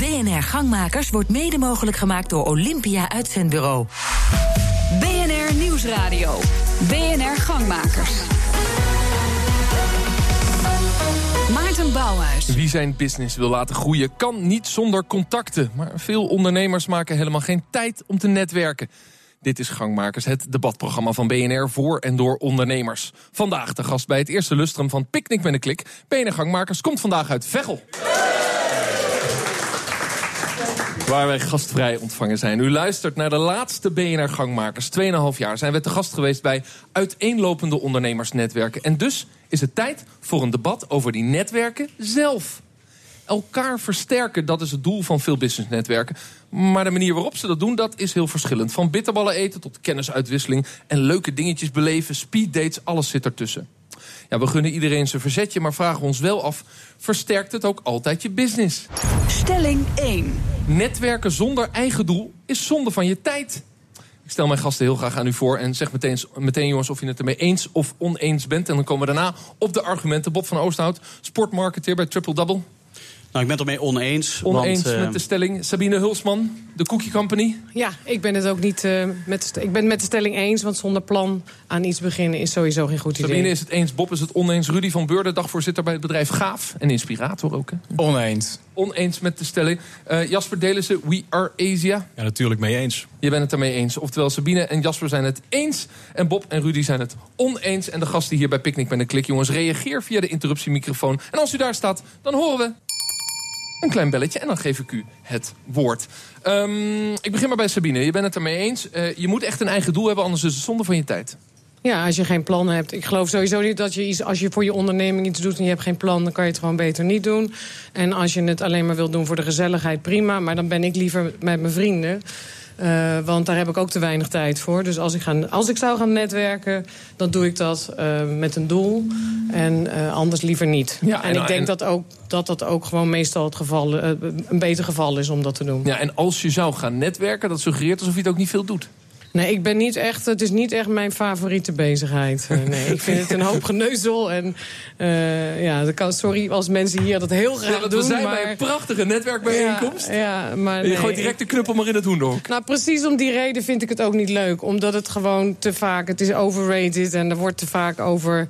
BNR Gangmakers wordt mede mogelijk gemaakt door Olympia Uitzendbureau. BNR Nieuwsradio. BNR Gangmakers. Maarten Bouwhuis. Wie zijn business wil laten groeien kan niet zonder contacten. Maar veel ondernemers maken helemaal geen tijd om te netwerken. Dit is Gangmakers, het debatprogramma van BNR voor en door ondernemers. Vandaag de gast bij het eerste lustrum van Picnic met een Klik. BNR Gangmakers komt vandaag uit Veghel. Waar wij gastvrij ontvangen zijn. U luistert naar de laatste BNR Gangmakers. 2,5 jaar zijn we te gast geweest bij uiteenlopende ondernemersnetwerken. En dus is het tijd voor een debat over die netwerken zelf. Elkaar versterken, dat is het doel van veel businessnetwerken. Maar de manier waarop ze dat doen, dat is heel verschillend. Van bitterballen eten tot kennisuitwisseling en leuke dingetjes beleven, speeddates, alles zit ertussen. Ja, we gunnen iedereen zijn verzetje, maar vragen ons wel af... versterkt het ook altijd je business? Stelling 1. Netwerken zonder eigen doel is zonde van je tijd. Ik stel mijn gasten heel graag aan u voor en zeg meteen, meteen jongens of je het ermee eens of oneens bent. En dan komen we daarna op de argumenten. Bob van Oosthout, sportmarketeer bij Triple Double. Nou, ik ben het ermee oneens. Oneens want, uh, met de stelling. Sabine Hulsman, de Cookie Company. Ja, ik ben het ook niet uh, met, ik ben met de stelling eens. Want zonder plan aan iets beginnen is sowieso geen goed idee. Sabine is het eens, Bob is het oneens. Rudy van Beurden, dagvoorzitter bij het bedrijf Gaaf. En inspirator ook. Hè? Oneens. Oneens met de stelling. Uh, Jasper Delissen, We Are Asia. Ja, natuurlijk mee eens. Je bent het ermee eens. Oftewel, Sabine en Jasper zijn het eens. En Bob en Rudy zijn het oneens. En de gasten hier bij Picnic met een klik. Jongens, reageer via de interruptiemicrofoon. En als u daar staat, dan horen we een klein belletje en dan geef ik u het woord. Um, ik begin maar bij Sabine. Je bent het ermee eens. Uh, je moet echt een eigen doel hebben, anders is het zonde van je tijd. Ja, als je geen plan hebt. Ik geloof sowieso niet dat je iets, als je voor je onderneming iets doet en je hebt geen plan, dan kan je het gewoon beter niet doen. En als je het alleen maar wilt doen voor de gezelligheid, prima. Maar dan ben ik liever met mijn vrienden. Uh, want daar heb ik ook te weinig tijd voor. Dus als ik, ga, als ik zou gaan netwerken, dan doe ik dat uh, met een doel. En uh, anders liever niet. Ja, en, en ik denk en... dat, ook, dat dat ook gewoon meestal het geval, een beter geval is om dat te doen. Ja, en als je zou gaan netwerken, dat suggereert alsof je het ook niet veel doet. Nee, ik ben niet echt, het is niet echt mijn favoriete bezigheid. Uh, nee, ik vind het een hoop geneuzel. En uh, ja, dat kan, sorry als mensen hier dat heel graag ja, doen. We zijn maar... bij een prachtige netwerkbijeenkomst. Ja, ja, maar nee. Je gooit direct de knuppel maar in het hoendok. Nou, precies om die reden vind ik het ook niet leuk. Omdat het gewoon te vaak, het is overrated. En er wordt te vaak over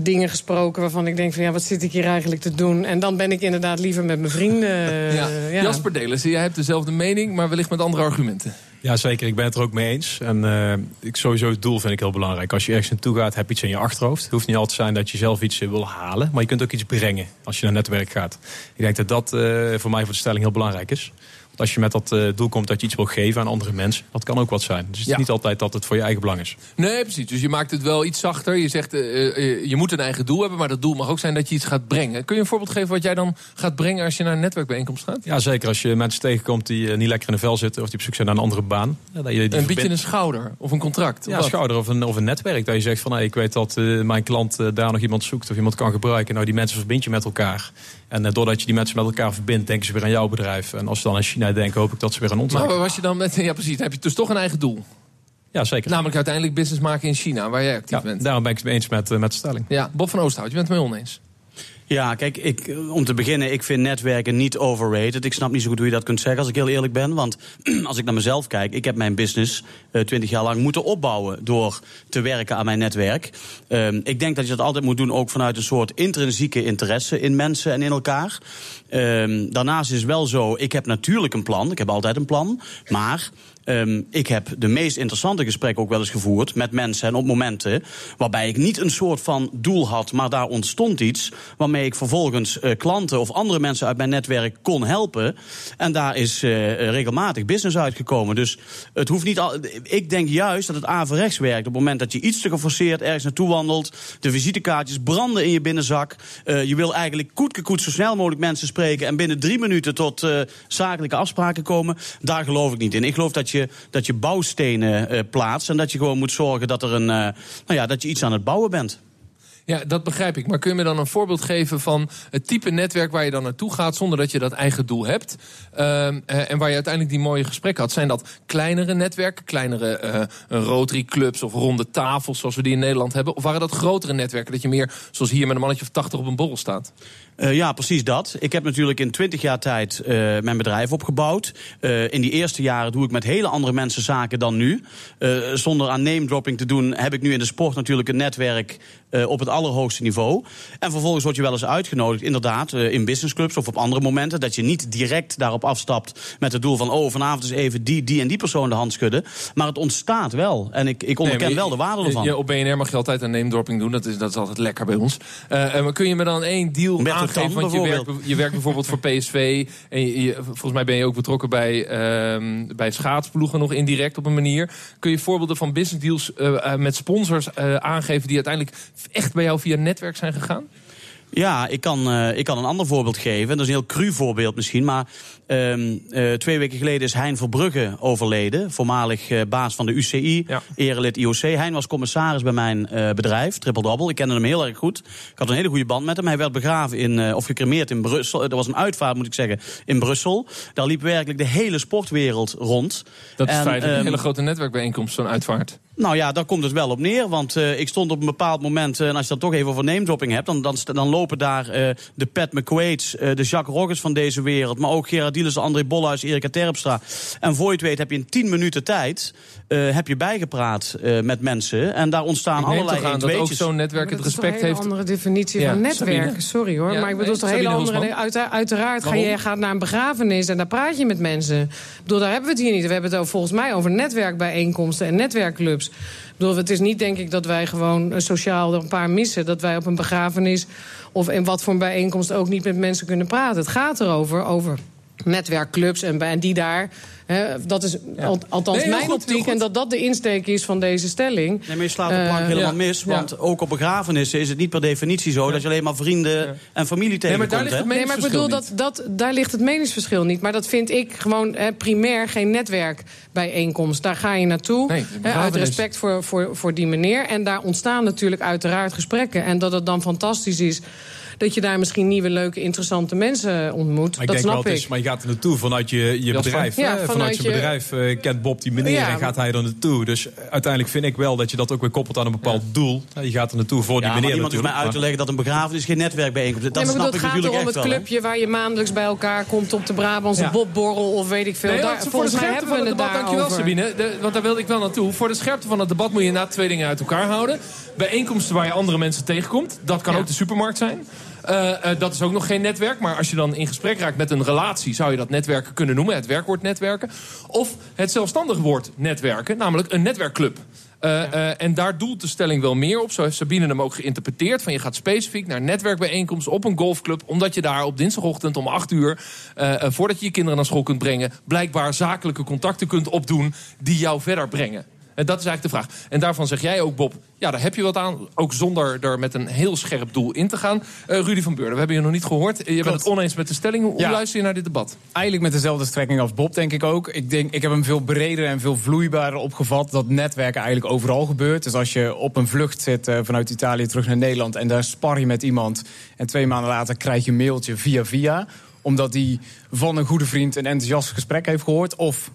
dingen gesproken waarvan ik denk van... ja, wat zit ik hier eigenlijk te doen? En dan ben ik inderdaad liever met mijn vrienden. ja. ja. Jasper Delissen, jij hebt dezelfde mening, maar wellicht met andere argumenten. Ja, zeker. Ik ben het er ook mee eens. En uh, ik, sowieso het doel vind ik heel belangrijk. Als je ergens naartoe gaat, heb je iets in je achterhoofd. Het hoeft niet altijd te zijn dat je zelf iets wil halen. Maar je kunt ook iets brengen als je naar netwerk gaat. Ik denk dat dat uh, voor mij voor de stelling heel belangrijk is. Als je met dat uh, doel komt dat je iets wil geven aan andere mensen, dat kan ook wat zijn. Dus het is ja. niet altijd dat het voor je eigen belang is. Nee, precies. Dus je maakt het wel iets zachter. Je zegt, uh, je moet een eigen doel hebben, maar dat doel mag ook zijn dat je iets gaat brengen. Kun je een voorbeeld geven wat jij dan gaat brengen als je naar een netwerkbijeenkomst gaat? Ja, zeker. Als je mensen tegenkomt die niet lekker in de vel zitten of die op zoek zijn naar een andere baan. Ja, dat je een beetje een schouder of een contract? Ja, een schouder of een, of een netwerk. Dat je zegt van, hey, ik weet dat mijn klant daar nog iemand zoekt of iemand kan gebruiken. Nou, die mensen verbind je met elkaar. En doordat je die mensen met elkaar verbindt, denken ze weer aan jouw bedrijf. En als ze dan aan China denken, hoop ik dat ze weer aan ons Maar was je dan met, ja precies, heb je dus toch een eigen doel. Ja, zeker. Namelijk uiteindelijk business maken in China, waar jij actief ja, bent. Daarom ben ik het eens met, met de stelling. Ja, Bob van Oosthout, je bent het mee oneens. Ja, kijk, ik, om te beginnen, ik vind netwerken niet overrated. Ik snap niet zo goed hoe je dat kunt zeggen, als ik heel eerlijk ben. Want als ik naar mezelf kijk, ik heb mijn business twintig uh, jaar lang moeten opbouwen... door te werken aan mijn netwerk. Uh, ik denk dat je dat altijd moet doen, ook vanuit een soort intrinsieke interesse... in mensen en in elkaar. Uh, daarnaast is wel zo, ik heb natuurlijk een plan. Ik heb altijd een plan, maar... Um, ik heb de meest interessante gesprekken ook wel eens gevoerd met mensen en op momenten waarbij ik niet een soort van doel had, maar daar ontstond iets waarmee ik vervolgens uh, klanten of andere mensen uit mijn netwerk kon helpen. En daar is uh, regelmatig business uitgekomen. Dus het hoeft niet al. Ik denk juist dat het averechts werkt. Op het moment dat je iets te geforceerd ergens naartoe wandelt, de visitekaartjes branden in je binnenzak. Uh, je wil eigenlijk koetkekoet zo snel mogelijk mensen spreken en binnen drie minuten tot zakelijke afspraken komen. Daar geloof ik niet in. Ik geloof dat je je, dat je bouwstenen uh, plaatst. En dat je gewoon moet zorgen dat, er een, uh, nou ja, dat je iets aan het bouwen bent. Ja, dat begrijp ik. Maar kun je me dan een voorbeeld geven van het type netwerk waar je dan naartoe gaat zonder dat je dat eigen doel hebt? Ehm, eh, en waar je uiteindelijk die mooie gesprekken had. Zijn dat kleinere netwerken, kleinere eh Rotary clubs of ronde tafels zoals we die in Nederland hebben? Of waren dat grotere netwerken dat je meer, zoals hier met een mannetje of 80 op een borrel staat? Uh, ja, precies dat. Ik heb natuurlijk in 20 jaar tijd uh, mijn bedrijf opgebouwd. Uh, in die eerste jaren doe ik met hele andere mensen zaken dan nu. zonder aan name dropping te doen, heb ik nu in de sport natuurlijk een netwerk op het allerhoogste niveau. En vervolgens word je wel eens uitgenodigd, inderdaad, in businessclubs of op andere momenten. Dat je niet direct daarop afstapt met het doel van: oh, vanavond is even die, die en die persoon de hand schudden. Maar het ontstaat wel. En ik, ik onderken nee, wel de waarde ervan. Je, op BNR mag je altijd een name dropping doen. Dat is, dat is altijd lekker bij ons. maar kun je me dan één deal aan aangeven, want je werkt, je werkt bijvoorbeeld voor PSV. En je, volgens mij ben je ook betrokken bij, uh, bij schaatsploegen nog indirect op een manier. Kun je voorbeelden van business deals uh, met sponsors uh, aangeven die uiteindelijk echt bij jou via netwerk zijn gegaan? Ja, ik kan, uh, ik kan een ander voorbeeld geven. Dat is een heel cru voorbeeld misschien. Maar um, uh, twee weken geleden is Hein Verbrugge overleden. Voormalig uh, baas van de UCI, ja. erelid IOC. Hein was commissaris bij mijn bedrijf, Triple Double. Ik kende hem heel erg goed. Ik had een hele goede band met hem. Hij werd begraven in, of gecremeerd in Brussel. Er was een uitvaart, moet ik zeggen, in Brussel. Daar liep werkelijk de hele sportwereld rond. Dat is en, feit. Um, een hele grote netwerkbijeenkomst, zo'n uitvaart. Nou ja, daar komt het wel op neer. Want uh, ik stond op een bepaald moment, uh, en als je dat toch even over name dropping hebt, dan, dan, dan lopen daar uh, de Pat McQuaid's, de Jacques Roggers van deze wereld, maar ook Gerard Dielers, André Bolhuis, Erika Terpstra. En voor je het weet heb je in 10 minuten tijd heb je bijgepraat met mensen. En daar ontstaan ik allerlei aan dat ook zo'n netwerk het respect heeft. Dat is een andere definitie ja, van netwerken. Sorry hoor, ja, maar ik bedoel nee, toch een hele andere. Uit, uiteraard ga je gaat naar een begrafenis en daar praat je met mensen. Ik bedoel, daar hebben we het hier niet. We hebben het over, volgens mij over netwerkbijeenkomsten en netwerkclubs. Ik bedoel, het is niet denk ik dat wij gewoon sociaal er een paar missen. Dat wij op een begrafenis of in wat voor een bijeenkomst ook niet met mensen kunnen praten. Het gaat erover, over netwerkclubs en, en die daar He, dat is ja. althans nee, mijn goed, optiek. En dat dat de insteek is van deze stelling. Nee, maar je slaat de plank uh, helemaal ja. mis. Want ja. ook op begrafenissen is het niet per definitie zo... dat je alleen maar vrienden en familie tegenkomt. Nee, maar, daar ligt het nee, maar ik bedoel, dat, dat, daar ligt het meningsverschil niet. Maar dat vind ik gewoon he, primair geen netwerkbijeenkomst. Daar ga je naartoe, nee, he, uit respect voor, voor, voor die meneer. En daar ontstaan natuurlijk uiteraard gesprekken. En dat het dan fantastisch is dat je daar misschien nieuwe, leuke, interessante mensen ontmoet. Maar ik dat denk snap wel, het is, ik. maar je gaat er naartoe vanuit je, je bedrijf. Ja, vanuit, vanuit je, je bedrijf uh, kent Bob die meneer Ja. en gaat hij er naartoe. Dus uiteindelijk vind ik wel dat je dat ook weer koppelt aan een bepaald doel. Je gaat er naartoe voor die meneer maar iemand hoeft mij uit te leggen dat een begrafenis geen netwerkbijeenkomst is. Dat Nee, maar snap ik gaat natuurlijk erom het clubje waar je maandelijks bij elkaar komt op de Brabantse Ja. bobborrel of weet ik veel. Nee, daar, want voor de volgens mij scherpte hebben van we het debat, dankjewel. Sabine. Want daar wilde ik wel naartoe. Voor de scherpte van het debat moet je inderdaad twee dingen uit elkaar houden. Bijeenkomsten waar je andere mensen tegenkomt. Dat kan ook de supermarkt zijn. Eh, eh, dat is ook nog geen netwerk. Maar als je dan in gesprek raakt met een relatie... zou je dat netwerken kunnen noemen. Het werkwoord netwerken. Of het zelfstandig woord netwerken. Namelijk een netwerkclub. Eh, en daar doelt de stelling wel meer op. Zo heeft Sabine hem ook geïnterpreteerd. Van je gaat specifiek naar een netwerkbijeenkomst op een golfclub. Omdat je daar op dinsdagochtend om 8 uur... voordat je je kinderen naar school kunt brengen... blijkbaar zakelijke contacten kunt opdoen die jou verder brengen. En dat is eigenlijk de vraag. En daarvan zeg jij ook, Bob, ja, daar heb je wat aan. Ook zonder er met een heel scherp doel in te gaan. Eh, Rudy van Beurden, we hebben je nog niet gehoord. Je bent het oneens met de stelling. Hoe, Ja. luister je naar dit debat? Eigenlijk met dezelfde strekking als Bob, denk ik ook. Ik, denk, ik heb hem veel breder en veel vloeibaarder opgevat. Dat netwerken eigenlijk overal gebeurt. Dus als je op een vlucht zit eh, vanuit Italië terug naar Nederland... en daar spar je met iemand... en twee maanden later krijg je een mailtje via via... omdat die van een goede vriend een enthousiast gesprek heeft gehoord... of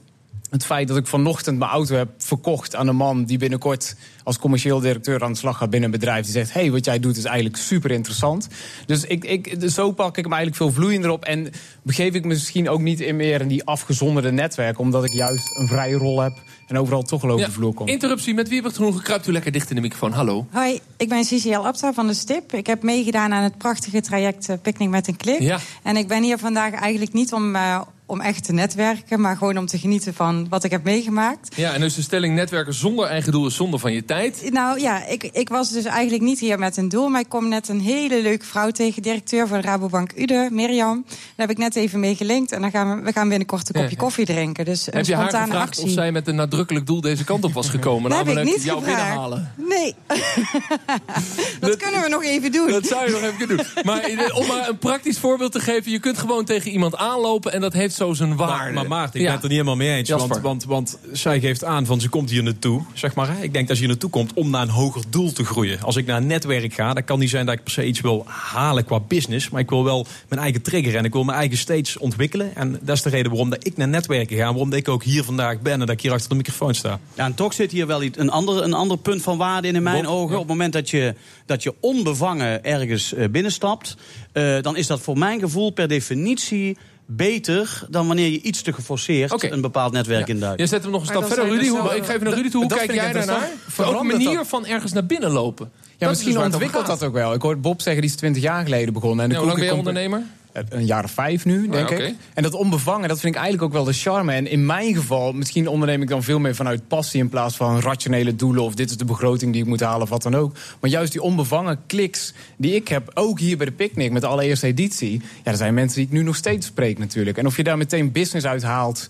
het feit dat ik vanochtend mijn auto heb verkocht aan een man die binnenkort als commercieel directeur aan de slag gaat binnen een bedrijf. Die zegt: hey, wat jij doet is eigenlijk super interessant. Dus ik, ik, dus zo pak ik hem eigenlijk veel vloeiender op. En begeef ik me misschien ook niet in meer in die afgezonderde netwerken, omdat ik juist een vrije rol heb en overal toch wel over de vloer kom. interruptie met wie heb ik het genoegen? Kruipt u lekker dicht in de microfoon. Hallo. Hoi, ik ben CCL Abta van de STIP. Ik heb meegedaan aan het prachtige traject eh, Picnic met een Klik. Ja. En ik ben hier vandaag eigenlijk niet om, eh, om echt te netwerken... maar gewoon om te genieten van wat ik heb meegemaakt. Ja, en dus de stelling netwerken zonder eigen doel is zonde van je tijd. Nou ja, ik, ik was dus eigenlijk niet hier met een doel... maar ik kom net een hele leuke vrouw tegen, directeur van de Rabobank Ude, Mirjam. Daar heb ik net even mee gelinkt en dan gaan we, we gaan binnenkort een kopje ja. koffie drinken. Dus een heb je haar gevraagd actie. of zij met een nadrukkelijk doel deze kant op was gekomen? Dat heb ik niet jou gevraagd. binnenhalen. Nee, dat, kunnen we nog even doen. Dat zou je nog even kunnen doen. Maar eh, om maar een praktisch voorbeeld te geven... je kunt gewoon tegen iemand aanlopen en dat heeft zo zijn waarde. Maar, maar Maarten, ik Ja. ben het er niet helemaal mee eens. Want, want, want zij geeft aan van ze komt hier naartoe. Zeg maar, hè. ik denk dat je hier naartoe toekomt om naar een hoger doel te groeien. Als ik naar een netwerk ga, dan kan niet zijn dat ik per se iets wil halen qua business. Maar ik wil wel mijn eigen trigger en ik wil mijn eigen steeds ontwikkelen. En dat is de reden waarom dat ik naar netwerken ga. Waarom dat ik ook hier vandaag ben en dat ik hier achter de microfoon sta. Ja, en toch zit hier wel iets- een ander, een ander punt van waarde in, in mijn Bob, ogen. Op het moment dat je, dat je onbevangen ergens eh, binnenstapt, eh, dan is dat voor mijn gevoel per definitie beter dan wanneer je iets te geforceerd een bepaald netwerk Ja. induikt. Je zet hem nog een stap verder. Rudy, dus hoe, ik geef naar Rudy toe. Hoe kijk jij daarnaar? Ook een manier dat? van ergens naar binnen lopen. Ja, Dat misschien dus ontwikkelt dat ook wel. Ik hoorde Bob zeggen, die is 20 jaar geleden begonnen. En de Ja, hoe lang ben je koekencompany- ondernemer? Een jaar of vijf nu, denk ja, oké. ik. En dat onbevangen, dat vind ik eigenlijk ook wel de charme. En in mijn geval, misschien onderneem ik dan veel meer vanuit passie... in plaats van rationele doelen of dit is de begroting die ik moet halen of wat dan ook. Maar juist die onbevangen kliks die ik heb, ook hier bij de Picnic... met de allereerste editie, ja, er zijn mensen die ik nu nog steeds spreek natuurlijk. En of je daar meteen business uit haalt,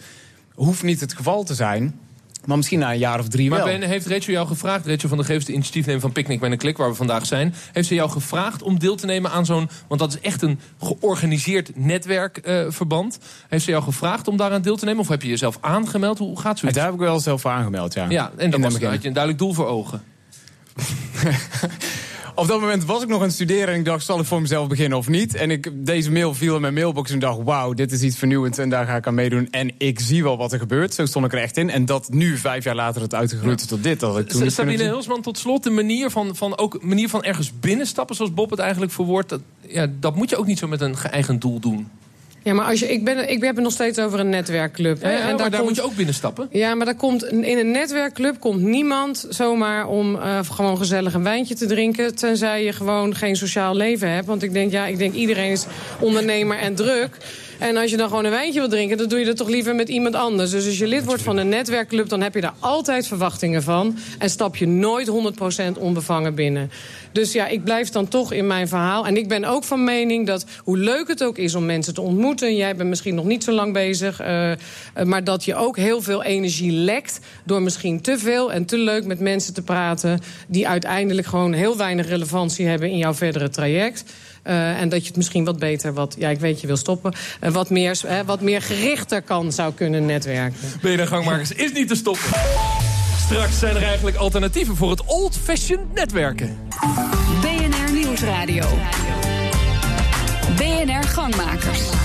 hoeft niet het geval te zijn... Maar misschien na een jaar of drie Maar wel. Ben, heeft Rachel jou gevraagd, Rachel van de Geest, de initiatiefnemer van Picnic met een Klik, waar we vandaag zijn, heeft ze jou gevraagd om deel te nemen aan zo'n, want dat is echt een georganiseerd netwerkverband. heeft ze jou gevraagd om daaraan deel te nemen of heb je jezelf aangemeld? Hoe gaat En zoiets? daar heb ik wel zelf voor aangemeld, ja. Ja, en dan had je een duidelijk doel voor ogen. Op dat moment was ik nog aan het studeren en ik dacht, zal ik voor mezelf beginnen of niet? En ik, deze mail viel in mijn mailbox en dacht, wauw, dit is iets vernieuwends en daar ga ik aan meedoen. En ik zie wel wat er gebeurt, zo stond ik er echt in. En dat nu, vijf jaar later, het uitgegroeid is tot dit. Dat ik toen Sabine. Hilsman, tot slot, de manier van, van, ook, manier van ergens binnenstappen, zoals Bob het eigenlijk verwoordt, dat, ja, dat moet je ook niet zo met een geëigend doel doen. Ja, maar als je, ik, ben, ik heb het nog steeds over een netwerkclub. Ja, Hè? ja, maar daar komt- moet je ook binnenstappen. Ja, maar daar komt, in een netwerkclub komt niemand zomaar om eh, gewoon gezellig een wijntje te drinken. Tenzij je gewoon geen sociaal leven hebt. Want ik denk, ja, ik denk iedereen is ondernemer en druk. En als je dan gewoon een wijntje wil drinken, dan doe je dat toch liever met iemand anders. Dus als je lid wordt van een netwerkclub, dan heb je daar altijd verwachtingen van. En stap je nooit 100% onbevangen binnen. Dus ja, ik blijf dan toch in mijn verhaal. En ik ben ook van mening dat hoe leuk het ook is om mensen te ontmoeten. Jij bent misschien nog niet zo lang bezig. eh, eh, maar dat je ook heel veel energie lekt. Door misschien te veel en te leuk met mensen te praten. Die uiteindelijk gewoon heel weinig relevantie hebben in jouw verdere traject. Eh, en dat je het misschien wat beter, wat, ja, ik weet je wil stoppen, eh, wat, meer, wat meer gerichter kan zou kunnen netwerken. BNR Gangmakers is niet te stoppen. Straks zijn er eigenlijk alternatieven voor het old-fashioned netwerken. BNR Nieuwsradio. BNR Gangmakers.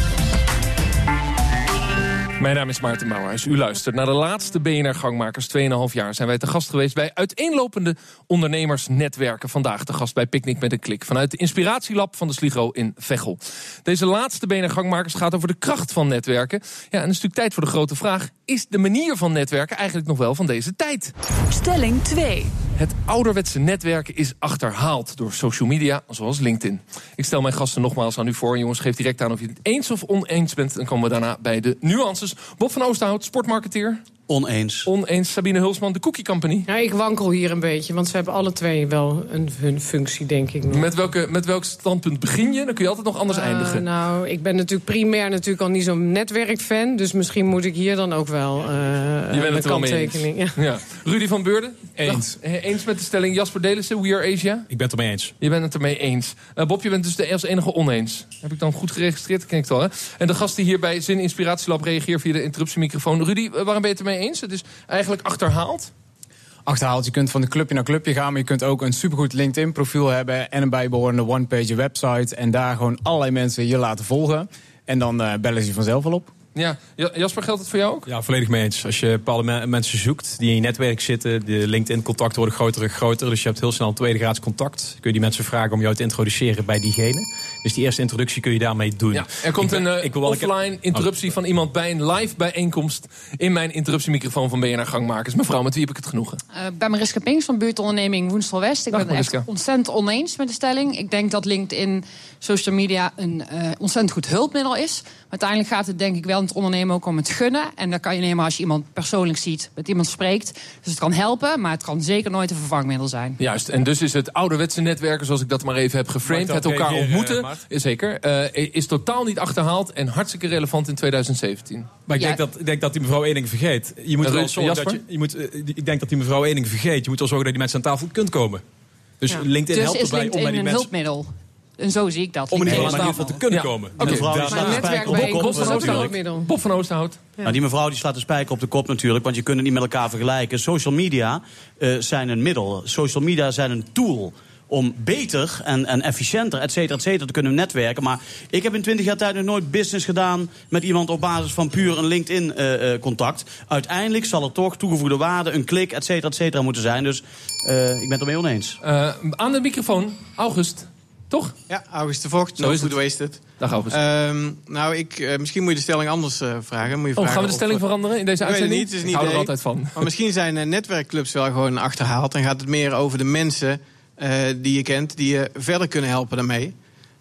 Mijn naam is Maarten Mouwhuis. U luistert naar de laatste BNR Gangmakers. 2,5 jaar zijn wij te gast geweest bij uiteenlopende ondernemersnetwerken. Vandaag te gast bij Picnic met een Klik. Vanuit de Inspiratielab van de Sligo in Veghel. Deze laatste BNR Gangmakers gaat over de kracht van netwerken. Ja, en het is natuurlijk tijd voor de grote vraag. Is de manier van netwerken eigenlijk nog wel van deze tijd? Stelling 2. Het ouderwetse netwerken is achterhaald door social media, zoals LinkedIn. Ik stel mijn gasten nogmaals aan u voor. Jongens, geef direct aan of je het eens of oneens bent. Dan komen we daarna bij de nuances. Bob van Oosterhout, sportmarketeer. Oneens. Oneens Sabine Hulsman, de Cookie Company. Ja, ik wankel hier een beetje, want ze hebben alle twee wel een, hun functie, denk ik. nog. Met, welke, met welk standpunt begin je? Dan kun je altijd nog anders Eh, eindigen. nou, ik ben natuurlijk primair natuurlijk al niet zo'n netwerkfan. Dus misschien moet ik hier dan ook wel eh je bent een het er wel mee eens. kanttekening. Ja. Ja. Rudy van Beurden? Eens. Dag. Eh, Eens met de stelling Jasper Delissen, We Are Asia? Ik ben het ermee eens. Je bent het ermee eens. Eh, Bob, je bent dus de als enige oneens. Heb ik dan goed geregistreerd? Dat ken ik het al, hè? En de gasten hier bij Zin Inspiratielab reageren via de interruptiemicrofoon. Rudy, waarom ben je het ermee eens? Het is eigenlijk achterhaald. achterhaalt. Je kunt van de clubje naar clubje gaan, maar je kunt ook een supergoed LinkedIn-profiel hebben en een bijbehorende one-page website. En daar gewoon allerlei mensen je laten volgen. En dan eh, bellen ze je vanzelf wel op. Ja, Ja, Jasper, geldt het voor jou ook? Ja, volledig mee eens. Als je bepaalde me- mensen zoekt die in je netwerk zitten, de LinkedIn-contacten worden groter en groter. Dus je hebt heel snel een tweede graads contact. Kun je die mensen vragen om jou te introduceren bij diegene. Dus die eerste introductie kun je daarmee doen. Ja, er komt Ik een eh, ik wil wel- ik heb- offline interruptie van iemand bij een live bijeenkomst in mijn interruptiemicrofoon van BNR Gangmakers. Mevrouw, met wie heb ik het genoegen? Eh, Ik ben Mariska Pinks van buurtonderneming Woensel West. Ik Dag, ben het echt ontzettend oneens met de stelling. Ik denk dat LinkedIn, social media, een eh, ontzettend goed hulpmiddel is. Maar uiteindelijk gaat het denk ik wel het ondernemen ook om het gunnen. En dat kan je maar als je iemand persoonlijk ziet, met iemand spreekt. Dus het kan helpen, maar het kan zeker nooit een vervangmiddel zijn. Juist, en dus is het ouderwetse netwerken, zoals ik dat maar even heb geframed, het elkaar reageren, ontmoeten, eh, zeker, eh, is totaal niet achterhaald en hartstikke relevant in 2017. Maar ik Ja. denk, dat, ik denk dat die mevrouw één ding vergeet. Je moet Eh, wel zorgen dat je, je moet, die- Ik denk dat die mevrouw één ding vergeet. Je moet wel zorgen dat die mensen aan tafel kunt komen. Dus Ja. LinkedIn dus helpt erbij om bij LinkedIn die een mensen... hulpmiddel? En zo zie ik dat. Om in ieder geval aan tafel te kunnen Ja. komen. Oké. mevrouw slaat de Maar spijker op ook. Bob van Oosterhout. Nou, die mevrouw die slaat de spijker op de kop natuurlijk, want je kunt het niet met elkaar vergelijken. Social media eh, zijn een middel. Social media zijn een tool om beter en, en efficiënter, et cetera, et cetera, te kunnen netwerken. Maar ik heb in twintig jaar tijd nog nooit business gedaan met iemand op basis van puur een LinkedIn-contact. Uiteindelijk zal er toch toegevoegde waarde, een klik, et cetera, et cetera moeten zijn. Dus eh, ik ben het ermee oneens. Eh, aan de microfoon, August. Toch? Ja, August de Vocht, Zo no is food het. wasted. Dag August. Ehm, nou, ik, eh, misschien moet je de stelling anders eh, vragen. Moet je oh, vragen gaan we de of- stelling veranderen in deze Ik weet het uitzending? niet, het is een ik hou er altijd van. Maar misschien zijn eh, netwerkclubs wel gewoon achterhaald. En gaat het meer over de mensen die je kent, die je verder kunnen helpen daarmee.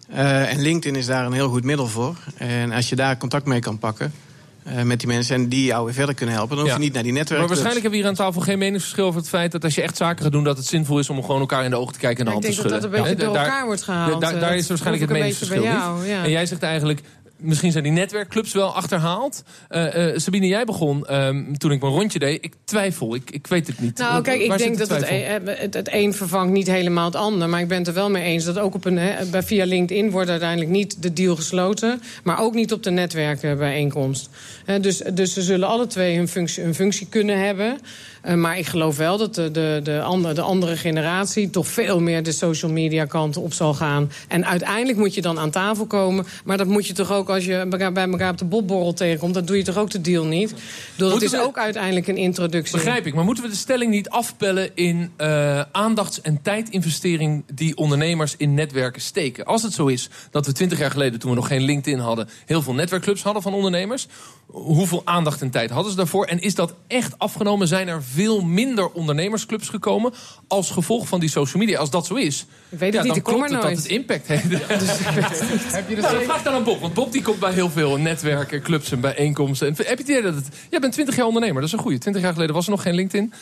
En LinkedIn is daar een heel goed middel voor. En als je daar contact mee kan pakken eh, met die mensen en die jou weer verder kunnen helpen, dan hoef je Ja. niet naar die Maar netwerkclubs. waarschijnlijk hebben we hier aan tafel geen meningsverschil over het feit dat als je echt zaken gaat doen, dat het zinvol is om gewoon elkaar in de ogen te kijken en de Ik hand te denk dat schudden. dat een beetje door elkaar wordt gehaald. Daar, Eh, daar is waarschijnlijk het ik meningsverschil niet. jou, ja. En jij zegt eigenlijk, misschien zijn die netwerkclubs wel achterhaald. Eh, eh, Sabine, jij begon ehm, toen ik mijn rondje deed. Ik twijfel, ik, ik weet het niet. Nou, kijk, ik Waar denk dat het, een- het, het een vervangt niet helemaal het ander. Maar ik ben het er wel mee eens dat ook op een, bij- via LinkedIn wordt uiteindelijk niet de deal gesloten. Maar ook niet op de netwerkenbijeenkomst. Hè, dus, dus ze zullen alle twee hun functie, hun functie kunnen hebben. Eh, maar ik geloof wel dat de, de, de, andere, de andere generatie toch veel meer de social media kant op zal gaan. En uiteindelijk moet je dan aan tafel komen. Maar dat moet je toch ook als je bij elkaar op de bobborrel tegenkomt. Dat doe je toch ook de deal niet? Bedoel, het is we- ook uiteindelijk een introductie. Begrijp ik, maar moeten we de stelling niet afpellen in eh, aandachts- en tijdinvestering die ondernemers in netwerken steken? Als het zo is dat we twintig jaar geleden, toen we nog geen LinkedIn hadden, heel veel netwerkclubs hadden van ondernemers, hoeveel aandacht en tijd hadden ze daarvoor? En is dat echt afgenomen? Zijn er veel minder ondernemersclubs gekomen als gevolg van die social media? Als dat zo is, Ik weet het ja, niet, dan ik kom klopt er het dat nooit. het impact heeft. Dus ik weet het niet. Heb je Nou, vraag dan aan Bob, want Bob die komt bij heel veel netwerken, clubs en bijeenkomsten. En heb je het idee dat het... Jij bent 20 jaar ondernemer, dat is een goeie. 20 jaar geleden was er nog geen LinkedIn.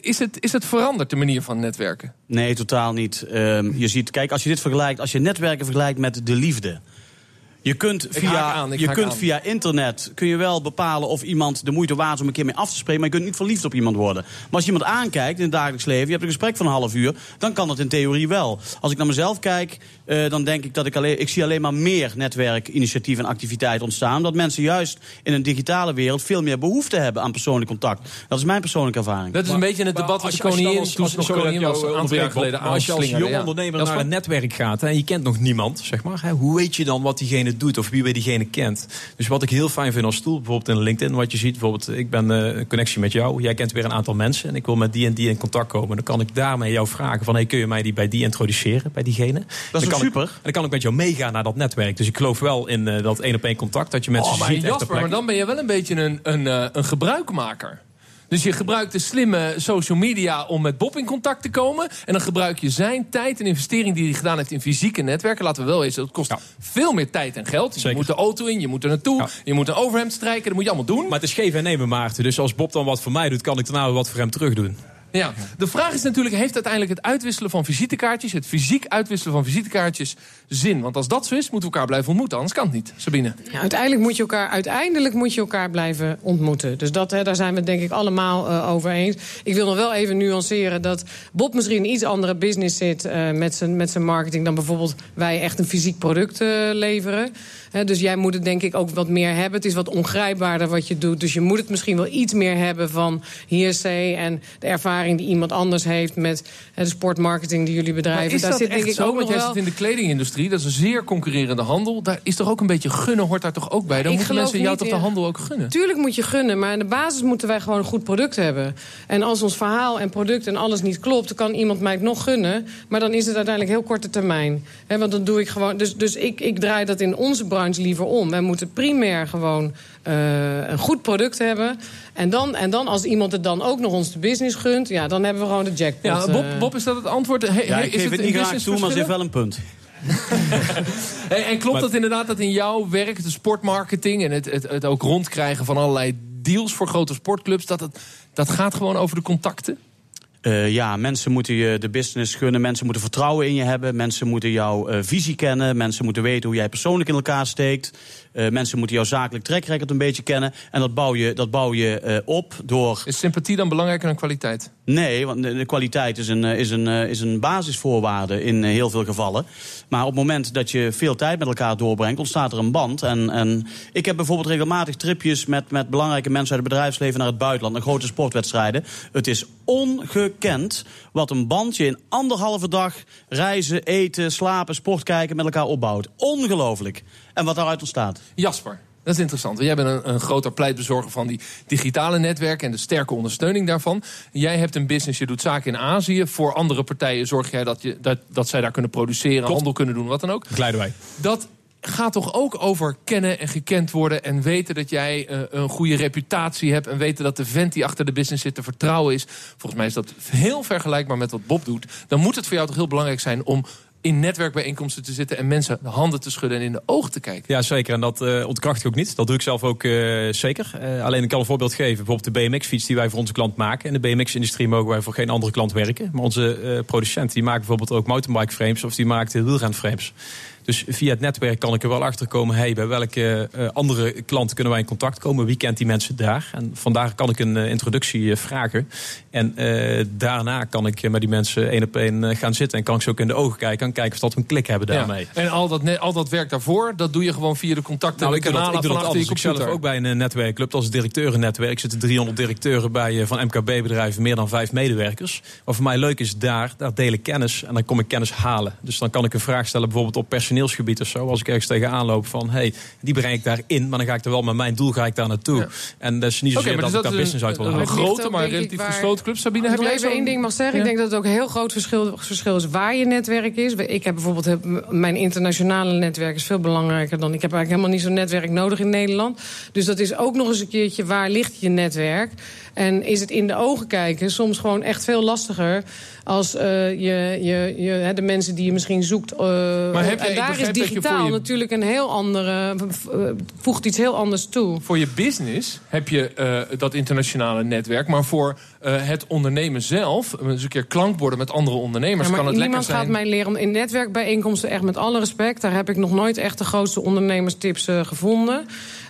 Is het, is het veranderd, de manier van netwerken? Nee, totaal niet. Ehm, je ziet, kijk, als je dit vergelijkt, als je netwerken vergelijkt met de liefde. Je kunt via, aan, je kunt aan. via internet kun je wel bepalen of iemand de moeite waard is om een keer mee af te spreken, maar je kunt niet verliefd op iemand worden. Maar als je iemand aankijkt in het dagelijks leven, je hebt een gesprek van een half uur, dan kan dat in theorie wel. Als ik naar mezelf kijk, eh, dan denk ik dat ik alleen, ik zie alleen maar meer netwerkinitiatieven en activiteiten ontstaan. Dat mensen juist in een digitale wereld veel meer behoefte hebben aan persoonlijk contact. Dat is mijn persoonlijke ervaring. Dat is een beetje het debat wat de koningin, als- toen nog koningin was, een aantal jaar geleden als je als jong ondernemer naar een netwerk gaat en je kent nog niemand, zeg maar, hè, hoe weet je dan wat diegene doet of wie bij diegene kent? Dus wat ik heel fijn vind als tool, bijvoorbeeld in LinkedIn, wat je ziet, bijvoorbeeld, ik ben eh, een connectie met jou, jij kent weer een aantal mensen en ik wil met die en die in contact komen. Dan kan ik daarmee jou vragen van, hey, kun je mij die bij die introduceren, bij diegene? Dat is Dan toch kan super? Ik, en dan kan ik met jou meegaan naar dat netwerk. Dus ik geloof wel in eh, dat één op één contact, dat je mensen Oh, maar ziet Jasper, maar dan ben je wel een beetje een, een, eh, een gebruikmaker. Dus je gebruikt de slimme social media om met Bob in contact te komen. En dan gebruik je zijn tijd en investering die hij gedaan heeft in fysieke netwerken. Laten we wel eens, dat kost Ja. veel meer tijd en geld. Je moet de auto in, je moet er naartoe, Ja. je moet een overhemd strijken. Dat moet je allemaal doen. Maar het is geven en nemen, Maarten. Dus als Bob dan wat voor mij doet, kan ik daarna wat voor hem terug doen. Ja. De vraag is natuurlijk, heeft uiteindelijk het uitwisselen van visitekaartjes... het fysiek uitwisselen van visitekaartjes zin? Want als dat zo is, moeten we elkaar blijven ontmoeten. Anders kan het niet. Sabine. Ja, uiteindelijk, moet je elkaar, uiteindelijk moet je elkaar blijven ontmoeten. Dus dat, hè, daar zijn we het denk ik allemaal eh, over eens. Ik wil nog wel even nuanceren dat Bob misschien in een iets andere business zit... eh, met, zijn, met zijn marketing dan bijvoorbeeld wij echt een fysiek product eh, leveren. Hè, dus jij moet het denk ik ook wat meer hebben. Het is wat ongrijpbaarder wat je doet. Dus je moet het misschien wel iets meer hebben van hearsay... en de ervaring die iemand anders heeft met de sportmarketing die jullie bedrijven. Is daar dat zit echt denk ik zo? ook Want nog jij wel... zit in de kledingindustrie, dat is een zeer concurrerende handel. Daar is toch ook een beetje gunnen, hoort daar toch ook bij? Dan Ik moeten mensen jou toch de handel ook gunnen? Tuurlijk moet je gunnen, maar in de basis moeten wij gewoon een goed product hebben. En als ons verhaal en product en alles niet klopt, dan kan iemand mij het nog gunnen. Maar dan is het uiteindelijk heel korte termijn. Want dan doe ik gewoon. Dus, dus ik, ik draai dat in onze branche liever om. Wij moeten primair gewoon eh, een goed product hebben. En dan, en dan, als iemand het dan ook nog ons de business gunt, ja, dan hebben we gewoon de jackpot. Ja, Bob, eh. Bob, is dat het antwoord? He- Ja, he- ik is geef het een niet graag toe, maar ze heeft wel een punt. Hey, en klopt dat inderdaad dat in jouw werk, de sportmarketing... en het, het, het ook rondkrijgen van allerlei deals voor grote sportclubs... dat, het, dat gaat gewoon over de contacten? Eh, ja, mensen moeten je de business gunnen. Mensen moeten vertrouwen in je hebben. Mensen moeten jouw eh, visie kennen. Mensen moeten weten hoe jij persoonlijk in elkaar steekt. Eh, mensen moeten jouw zakelijk track een beetje kennen. En dat bouw je, dat bouw je op door... Is sympathie dan belangrijker dan kwaliteit? Nee, want de, kwaliteit is een, eh, is, een, eh, is een basisvoorwaarde in eh, heel veel gevallen. Maar op het moment dat je veel tijd met elkaar doorbrengt, ontstaat er een band. En, en ik heb bijvoorbeeld regelmatig tripjes met, met belangrijke mensen uit het bedrijfsleven naar het buitenland, naar grote sportwedstrijden. Het is ongekend wat een band je in anderhalve dag reizen, eten, slapen, sport kijken met elkaar opbouwt. Ongelooflijk. En wat daaruit ontstaat. Jasper. Dat is interessant. Jij bent een, een groter pleitbezorger van die digitale netwerken en de sterke ondersteuning daarvan. Jij hebt een business, je doet zaken in Azië. Voor andere partijen zorg jij dat, je, dat, dat zij daar kunnen produceren, handel kunnen doen, wat dan ook. Begeleiden wij. Dat gaat toch ook over kennen en gekend worden en weten dat jij uh, een goede reputatie hebt en weten dat de vent die achter de business zit te vertrouwen is. Volgens mij is dat heel vergelijkbaar met wat Bob doet. Dan moet het voor jou toch heel belangrijk zijn om in netwerkbijeenkomsten te zitten en mensen de handen te schudden en in de ogen te kijken. Ja, zeker. En dat uh, ontkracht ik ook niet. Dat doe ik zelf ook uh, zeker. Uh, alleen ik kan een voorbeeld geven. Bijvoorbeeld de BMX-fiets die wij voor onze klant maken. In de BMX-industrie mogen wij voor geen andere klant werken. Maar onze producent die maakt bijvoorbeeld ook mountainbike frames of die maakt wielrenframes. Dus via het netwerk kan ik er wel achter komen. Hey, bij welke uh, andere klanten kunnen wij in contact komen? Wie kent die mensen daar? En vandaar kan ik een uh, introductie uh, vragen. En daarna kan ik met die mensen één op één gaan zitten. En kan ik ze ook in de ogen kijken. En kijken of dat een klik hebben daarmee. Ja. En al dat, al dat werk daarvoor, dat doe je gewoon via de contacten nou, ik doe dat, ik doe dat Ik zelf ook bij een netwerkclub als directeurennetwerk. zitten 300 directeuren bij van MKB-bedrijven. Meer dan vijf medewerkers. Wat voor mij leuk is daar, daar deel ik kennis. En dan kom ik kennis halen. Dus dan kan ik een vraag stellen bijvoorbeeld op personeelsgebied of zo. Als ik ergens tegenaan loop van, hey, die breng ik daarin. Maar dan ga ik er wel met mijn doel ga ik daar naartoe. Ja. En dat is niet zozeer okay, dat ik daar business uit wil halen. Een grote, maar relatief gesloten club. Sabine, heb jij even één ding mag zeggen? Ja. Ik denk dat het ook een heel groot verschil, verschil is waar je netwerk is. Ik heb bijvoorbeeld, heb, mijn internationale netwerk is veel belangrijker dan... Ik heb eigenlijk helemaal niet zo'n netwerk nodig in Nederland. Dus dat is ook nog eens een keertje, waar ligt je netwerk? En is het in de ogen kijken soms gewoon echt veel lastiger... als uh, je, je, je, de mensen die je misschien zoekt. Uh, maar heb en daar is digitaal je... natuurlijk een heel andere... voegt iets heel anders toe. Voor je business heb je uh, dat internationale netwerk... maar voor het ondernemen zelf, eens een keer klankborden met andere ondernemers... Ja, kan het lekker zijn... Niemand gaat mij leren om in netwerkbijeenkomsten... echt met alle respect, daar heb ik nog nooit echt de grootste ondernemerstips gevonden...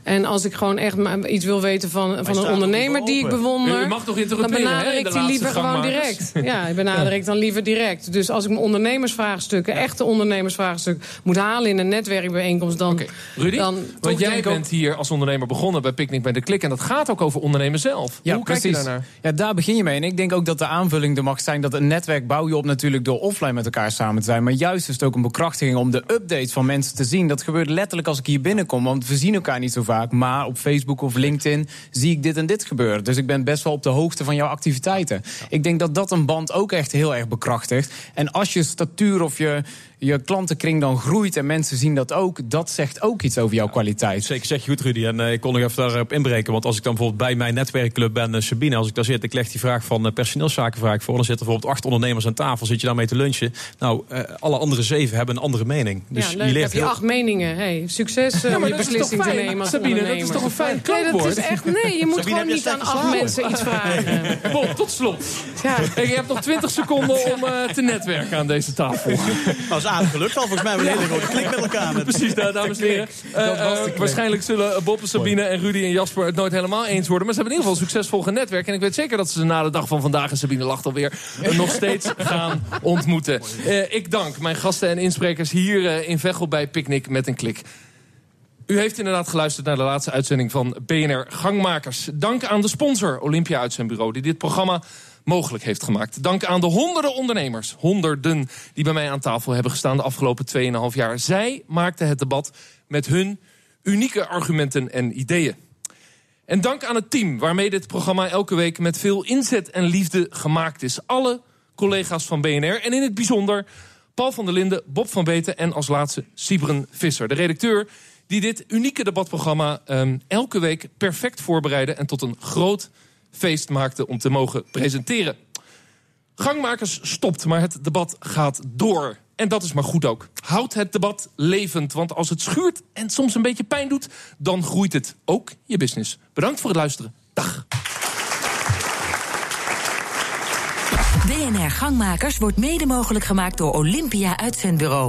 En als ik gewoon echt iets wil weten van, van een ondernemer die ik bewonder... U mag toch dan benader ik die liever gewoon direct. Ja, ik benader ik dan liever direct. Dus als ik mijn ondernemersvraagstukken, ja. echte ondernemersvraagstukken... moet halen in een netwerkbijeenkomst, dan... Okay. Rudy, dan want jij bent ook... hier als ondernemer begonnen bij Picnic bij de Klik... en dat gaat ook over ondernemen zelf. Ja, Hoe precies. kijk je daarnaar? Ja, daar begin je mee. En ik denk ook dat de aanvulling er mag zijn... dat een netwerk bouw je op natuurlijk door offline met elkaar samen te zijn. Maar juist is het ook een bekrachtiging om de update van mensen te zien. Dat gebeurt letterlijk als ik hier binnenkom. Want we zien elkaar niet zo vaak. Maar op Facebook of LinkedIn zie ik dit en dit gebeuren. Dus ik ben best wel op de hoogte van jouw activiteiten. Ik denk dat dat een band ook echt heel erg bekrachtigt. En als je statuur of je, je klantenkring dan groeit en mensen zien dat ook, dat zegt ook iets over jouw kwaliteit. Zeker, zeg je goed, Rudy. En uh, ik kon nog even daarop inbreken. Want als ik dan bijvoorbeeld bij mijn netwerkclub ben, uh, Sabine, als ik daar zit, ik leg die vraag van uh, personeelszaken vraag voor. Dan zitten bijvoorbeeld acht ondernemers aan tafel, zit je daarmee te lunchen. Nou, alle andere zeven hebben een andere mening. Dus ja, leuk. je leert heb je heel... acht meningen. Hey, succes om je beslissing te nemen als Sabine, dat is toch een fijn Nee, dat is echt, nee, je moet Sabine, gewoon heb je niet aan acht geslapen? mensen iets vragen. Bob, tot slot. Ja. Je hebt nog 20 seconden om uh, te netwerken aan deze tafel. Aardig gelukt al. Volgens mij hebben we een hele grote klik met elkaar. Met Precies, daar, dames en heren. Uh, uh, waarschijnlijk zullen Bob, Sabine en Rudy en Jasper het nooit helemaal eens worden. Maar ze hebben in ieder geval succesvol genetwerk. En ik weet zeker dat ze na de dag van vandaag, en Sabine lacht alweer, uh, nog steeds gaan ontmoeten. Uh, ik dank mijn gasten en insprekers hier uh, in Veghel bij Picnic met een klik. U heeft inderdaad geluisterd naar de laatste uitzending van BNR Gangmakers. Dank aan de sponsor Olympia Uitzendbureau die dit programma mogelijk heeft gemaakt. Dank aan de honderden ondernemers, honderden, die bij mij aan tafel hebben gestaan de afgelopen 2,5 jaar. Zij maakten het debat met hun unieke argumenten en ideeën. En dank aan het team waarmee dit programma elke week met veel inzet en liefde gemaakt is. Alle collega's van BNR en in het bijzonder Paul van der Linden, Bob van Beten en als laatste Sibren Visser, de redacteur die dit unieke debatprogramma um, elke week perfect voorbereidde en tot een groot feest maakte om te mogen presenteren. Gangmakers stopt, maar het debat gaat door. En dat is maar goed ook. Houd het debat levend, want als het schuurt en soms een beetje pijn doet, dan groeit het ook je business. Bedankt voor het luisteren. Dag. BNR Gangmakers wordt mede mogelijk gemaakt door Olympia Uitzendbureau.